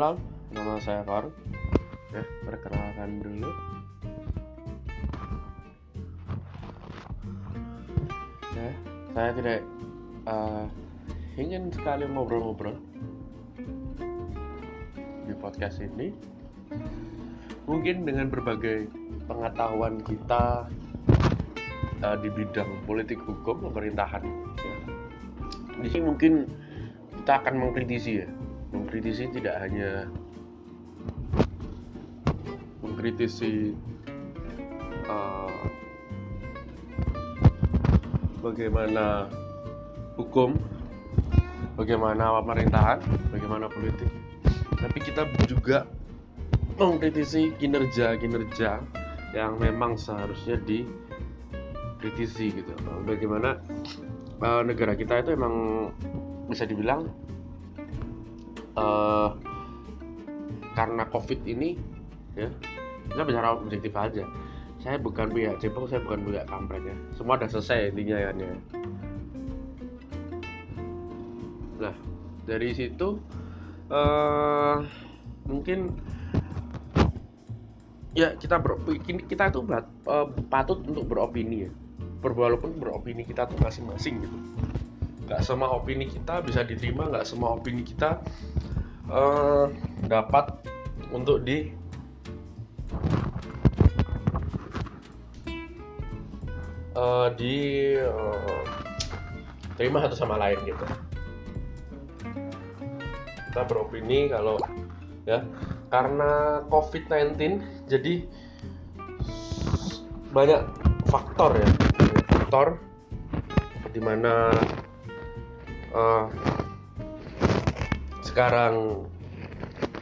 Halo, nama saya Faruk. Ya, perkenalkan dulu. Ya, saya tidak uh, ingin sekali ngobrol-ngobrol di podcast ini. Mungkin dengan berbagai pengetahuan kita uh, di bidang politik hukum pemerintahan. Ya. Di sini mungkin kita akan mengkritisi ya mengkritisi tidak hanya mengkritisi uh, bagaimana hukum, bagaimana pemerintahan, bagaimana politik, tapi kita juga mengkritisi kinerja-kinerja yang memang seharusnya dikritisi gitu. Bagaimana uh, negara kita itu emang bisa dibilang uh, karena covid ini ya kita bicara objektif aja. Saya bukan pihak cebong saya bukan pihak kampret ya. Semua udah selesai intinya ya. Nih. nah dari situ uh, mungkin ya kita beropini kita itu uh, patut untuk beropini ya. Walaupun beropini kita tuh masing-masing gitu. Nggak semua opini kita bisa diterima nggak semua opini kita uh, dapat untuk di uh, di uh, terima satu sama lain gitu. Kita beropini kalau ya karena COVID-19 jadi banyak faktor ya. Faktor di mana uh, sekarang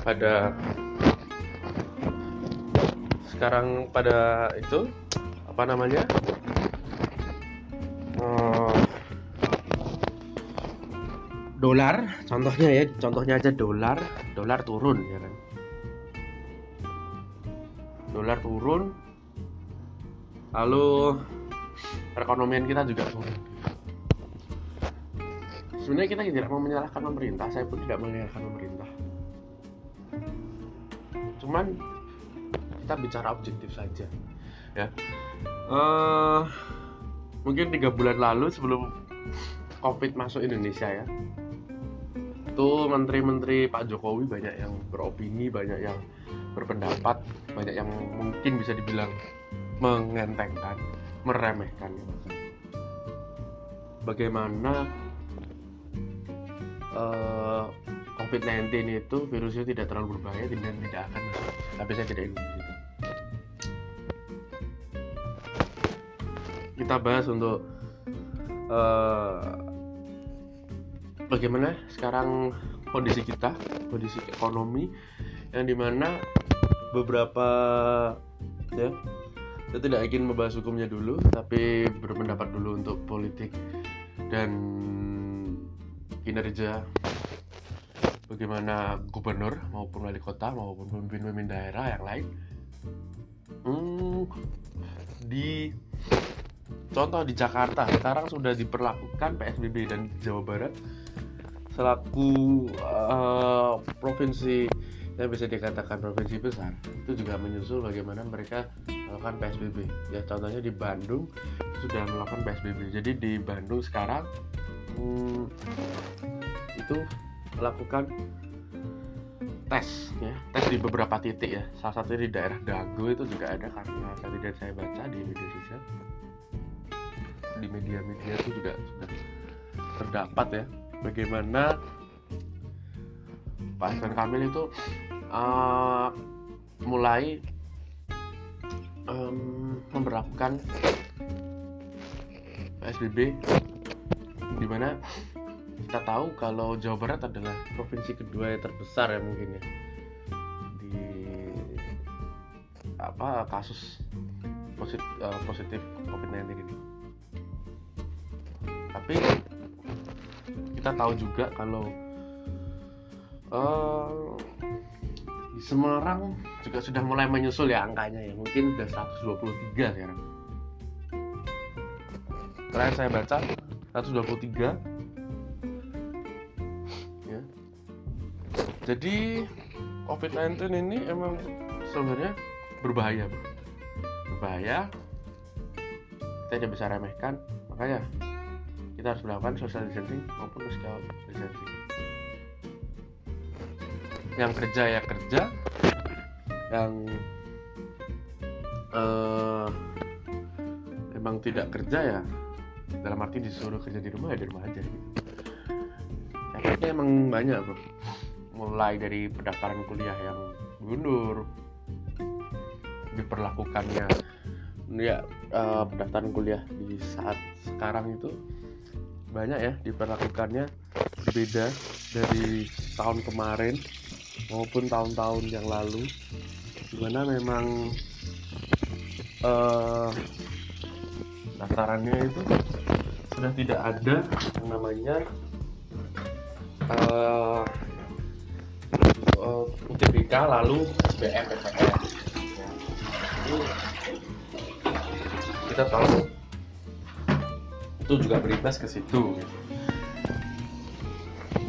pada sekarang pada itu apa namanya? Uh, dolar contohnya ya contohnya aja dolar dolar turun ya kan? Dolar turun lalu perekonomian kita juga turun sebenarnya kita tidak mau menyalahkan pemerintah saya pun tidak menyalahkan pemerintah. Cuman kita bicara objektif saja ya. Uh, mungkin tiga bulan lalu sebelum covid masuk Indonesia ya itu menteri-menteri Pak Jokowi banyak yang beropini banyak yang berpendapat banyak yang mungkin bisa dibilang mengentengkan meremehkan. Bagaimana uh, eh, COVID-19 itu virusnya tidak terlalu berbahaya dan tidak akan masuk. Tapi saya tidak ingin begitu. Kita bahas untuk uh, bagaimana sekarang kondisi kita, kondisi ekonomi yang di mana beberapa ya saya tidak ingin membahas hukumnya dulu, tapi berpendapat dulu untuk politik dan kinerja bagaimana gubernur maupun wali kota maupun pemimpin-pemimpin daerah yang lain. Hmm, di contoh di Jakarta sekarang sudah diperlakukan PSBB dan Jawa Barat selaku uh, provinsi yang bisa dikatakan provinsi besar itu juga menyusul bagaimana mereka melakukan PSBB ya contohnya di Bandung sudah melakukan PSBB jadi di Bandung sekarang hmm, itu melakukan tes ya tes di beberapa titik ya. Salah satu di daerah Dago itu juga ada karena saya tidak saya baca di media sosial di media-media itu juga sudah terdapat ya bagaimana Pak Kamil itu uh, mulai um, memperlakukan PSBB di mana kita tahu kalau Jawa Barat adalah provinsi kedua yang terbesar ya mungkin ya di apa kasus positif, uh, positif COVID-19 ini. Tapi kita tahu juga kalau uh, di Semarang juga sudah mulai menyusul ya angkanya ya mungkin sudah 123 sekarang. Terakhir saya baca 123 ya. Jadi COVID-19 ini emang sebenarnya berbahaya bro. Berbahaya. Kita tidak bisa remehkan. Makanya kita harus melakukan social distancing maupun physical distancing. Yang kerja ya kerja. Yang uh, emang tidak kerja ya dalam arti disuruh kerja di rumah ya di rumah aja gitu. Efeknya emang banyak bro. Mulai dari pendaftaran kuliah yang mundur diperlakukannya. Ya uh, pendaftaran kuliah di saat sekarang itu banyak ya diperlakukannya. Beda dari tahun kemarin maupun tahun-tahun yang lalu di mana memang uh, daftarannya itu sudah tidak ada yang namanya uh, uh, UTBK lalu BM PTN ya. kita tahu itu juga berimbas ke situ gitu.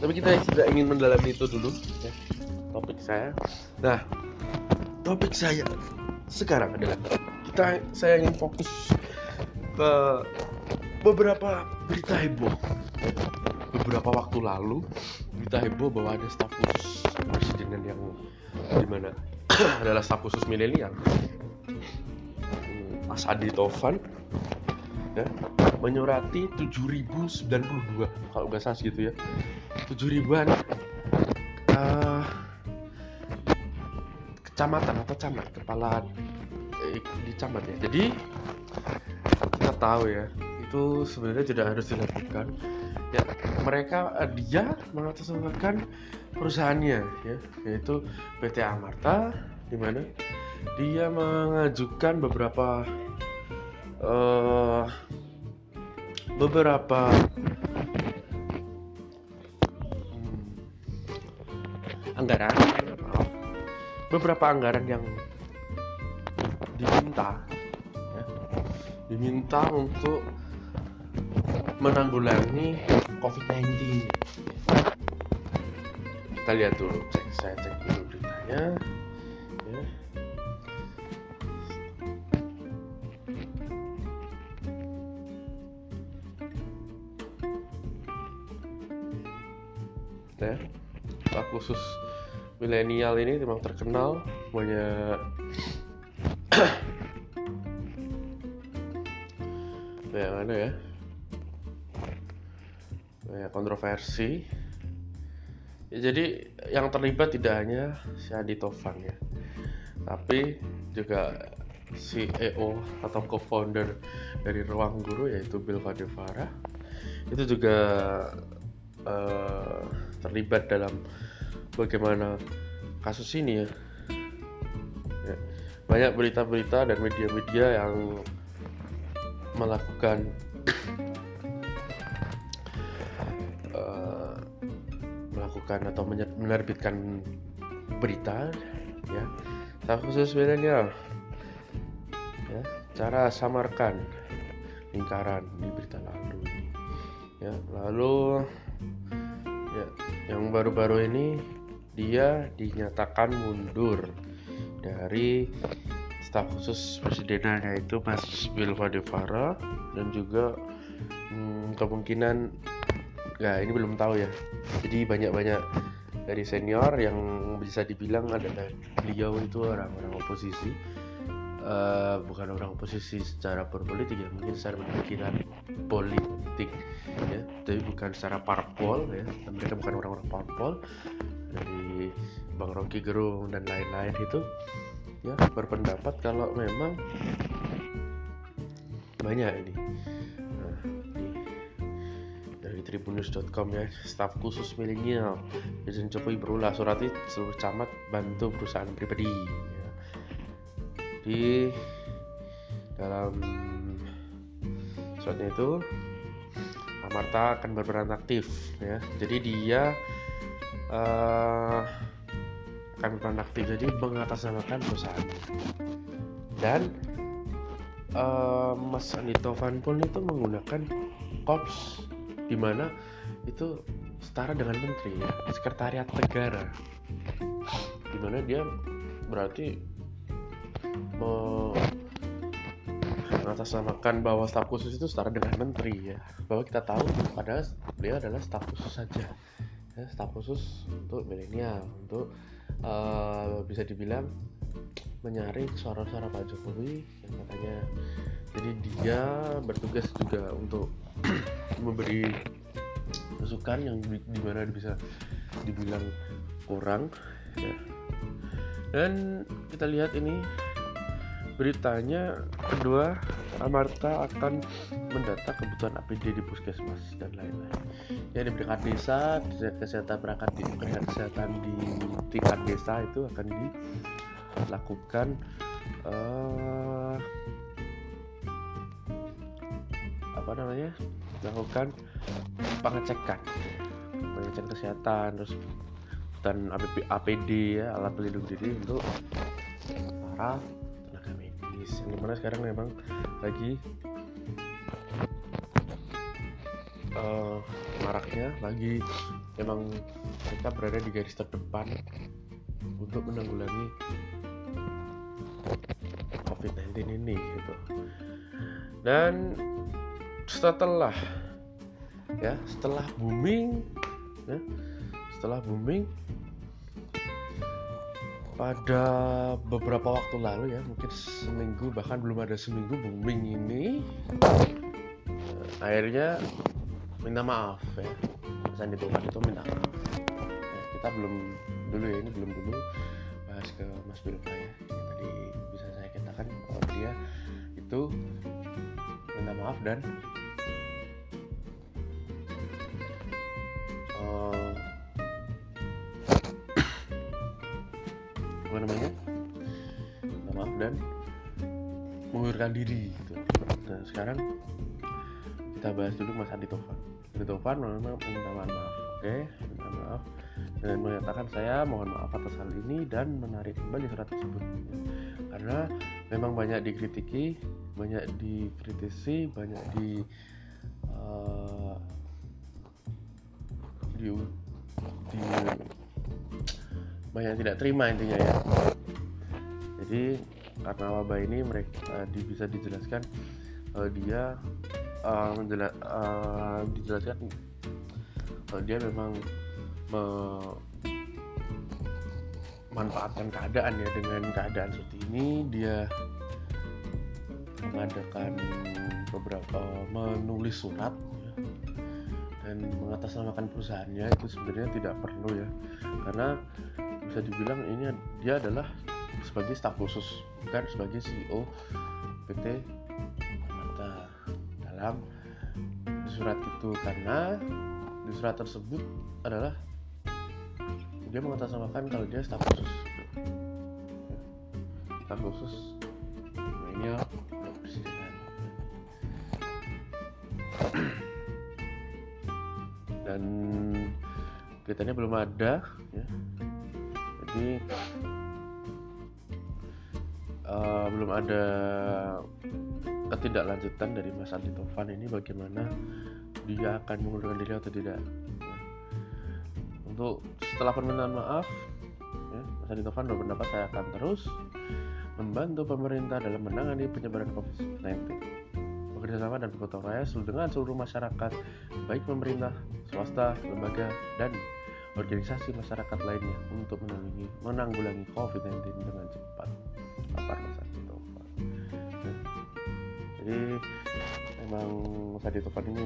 tapi kita tidak ingin mendalami itu dulu ya topik saya nah topik saya sekarang adalah kita saya ingin fokus ke beberapa berita heboh. Beberapa waktu lalu berita heboh bahwa ada staf khusus presiden yang di mana adalah staf khusus milenial. Mas Adi Tovan ya, menyurati 7092 kalau nggak salah gitu ya. 7000an uh, kecamatan atau camat kepala eh, di camat ya. Jadi kita tahu ya itu sebenarnya tidak harus dilakukan. Ya mereka uh, dia mengatasnamakan perusahaannya ya yaitu PT Amarta di mana dia mengajukan beberapa uh, beberapa hmm, anggaran beberapa anggaran yang diminta ya, diminta untuk menanggulangi COVID-19 kita lihat dulu cek saya cek dulu beritanya. Ya. ya khusus milenial ini memang terkenal banyak yang mana ya kontroversi ya, jadi yang terlibat tidak hanya si Adi Tovan ya tapi juga CEO atau co-founder dari Ruang Guru yaitu Bill Vadevara itu juga uh, terlibat dalam bagaimana kasus ini ya. ya. Banyak berita-berita dan media-media yang melakukan melakukan atau menerbitkan berita ya. Staf khusus milenial ya, cara samarkan lingkaran di berita lalu ya lalu ya yang baru-baru ini dia dinyatakan mundur dari staf khusus presidenan yaitu Mas Bill Vadevara dan juga hmm, kemungkinan ya ini belum tahu ya. Jadi banyak-banyak dari senior yang bisa dibilang adalah beliau itu orang-orang oposisi. Uh, bukan orang oposisi secara berpolitik ya mungkin secara pemikiran politik ya. Tapi bukan secara parpol ya. Mereka bukan orang-orang parpol. Dari Bang Rocky Gerung dan lain-lain itu ya berpendapat kalau memang banyak ini. nah, dari tribunnews.com ya. Staf khusus milenial Presiden Jokowi berulah surati seluruh camat bantu perusahaan pribadi ya. di dalam suratnya itu Amarta akan berperan aktif ya. Jadi dia uh, akan berperan aktif. Jadi mengatasnamakan perusahaan. Dan uh, Mas Andi Tovan pun itu menggunakan korps di mana itu setara dengan menteri ya. Sekretariat negara. Di di mana dia berarti mengatasnamakan bahwa staf khusus itu setara dengan menteri ya. Bahwa kita tahu padahal beliau adalah staf khusus saja. Ya, staf khusus untuk milenial untuk uh, bisa dibilang menyaring suara-suara Pak Jokowi yang katanya jadi dia bertugas juga untuk memberi masukan yang di mana bisa dibilang kurang ya. dan kita lihat ini beritanya kedua Amarta akan mendata kebutuhan APD di puskesmas dan lain-lain ya di perangkat desa kesehatan perangkat di kesehatan di tingkat desa itu akan dilakukan uh, apa namanya melakukan pengecekan. Pengecekan kesehatan terus dan APD ya alat pelindung diri untuk para tenaga medis. Yang di mana sekarang memang lagi uh, maraknya lagi memang mereka berada di garis terdepan untuk menanggulangi COVID-19 ini gitu. Dan setelah ya setelah booming ya, setelah booming pada beberapa waktu lalu ya mungkin seminggu bahkan belum ada seminggu booming ini eh, akhirnya minta maaf ya Sandi Tuhan itu minta maaf. Ya, kita belum dulu ya ini belum dulu bahas ke Mas Bilva ya tadi bisa saya katakan bahwa dia itu maaf dan. Apa namanya? Minta maaf dan. Mengundurkan diri gitu. Nah sekarang kita bahas dulu Mas Adi Tovan. Adi Tovan memang minta maaf oke? Minta maaf. Dan menyatakan saya mohon maaf atas hal ini dan menarik kembali surat tersebut. Karena memang banyak dikritiki banyak dikritisi banyak di uh, di di banyak tidak terima intinya ya. Jadi karena wabah ini mereka uh, bisa dijelaskan uh, dia uh, menjela, uh, dijelaskan uh, dia memang memanfaatkan keadaan ya. Dengan keadaan seperti ini dia mengadakan beberapa menulis surat ya, dan mengatasnamakan perusahaannya itu sebenarnya tidak perlu ya. Karena bisa dibilang ini dia adalah sebagai staf khusus bukan sebagai CEO PT Mata dalam surat itu karena di surat tersebut adalah dia mengatasnamakan kalau dia staf khusus. Staf khusus kelihatannya belum ada ya jadi uh, belum ada ketidaklanjutan dari Mas Andi Tovan ini bagaimana dia akan mengundurkan diri atau tidak ya. untuk setelah permintaan maaf ya, Mas Andi Tovan berpendapat saya akan terus membantu pemerintah dalam menangani penyebaran COVID-19 bekerjasama dan bergotong royong dengan seluruh masyarakat baik pemerintah, swasta, lembaga, dan organisasi masyarakat lainnya untuk menanggulangi, menanggulangi COVID-19 dengan cepat. Apa Adi Topan? Ya. Jadi memang Mas Adi Topan ini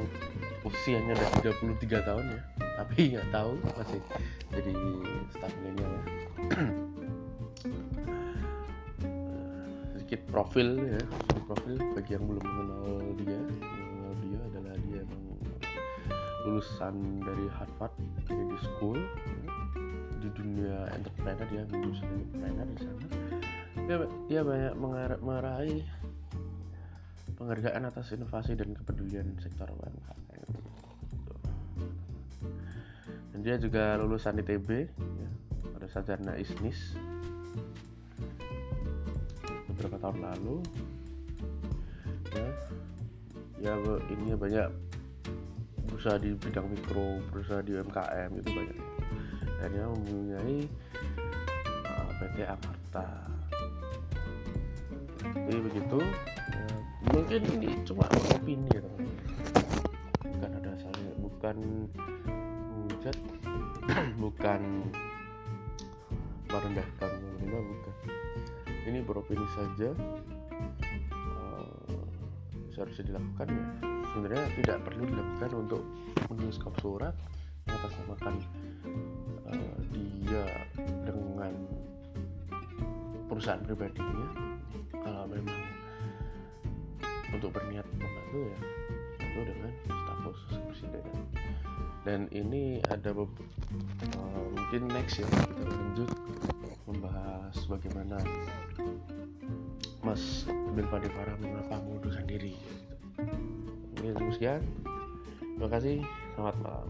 usianya udah 33 tahun ya, tapi nggak tahu masih jadi staf milenial ya. sedikit profil ya, profil bagi yang belum mengenal dia, lulusan dari Harvard Kennedy School. Di dunia entrepreneur dia lulusan entrepreneur di sana. Dia, dia banyak meraih penghargaan atas inovasi dan kepedulian sektor UMKM dan dia juga lulusan ITB ya, pada sarjana ISNIS. Beberapa tahun lalu ya. Ya ini banyak berusaha di bidang mikro berusaha di UMKM itu banyak. Dan yang mempunyai uh, PT Amarta. Jadi begitu ya, mungkin ini cuma opini ya teman bukan ada saling bukan menghujat bukan merendahkan bukan. Ini beropini saja seharusnya dilakukan ya. Sebenarnya tidak perlu dilakukan untuk menulis surat mengatasnamakan uh, dia dengan perusahaan pribadinya. Kalau memang untuk berniat membantu ya itu dengan staf khusus presiden. Dan ini ada uh, mungkin next ya kita lanjut membahas bagaimana Mas Bill Padivara mengapa mengundurkan diri gitu. Oke, sekian. Terima kasih. Selamat malam.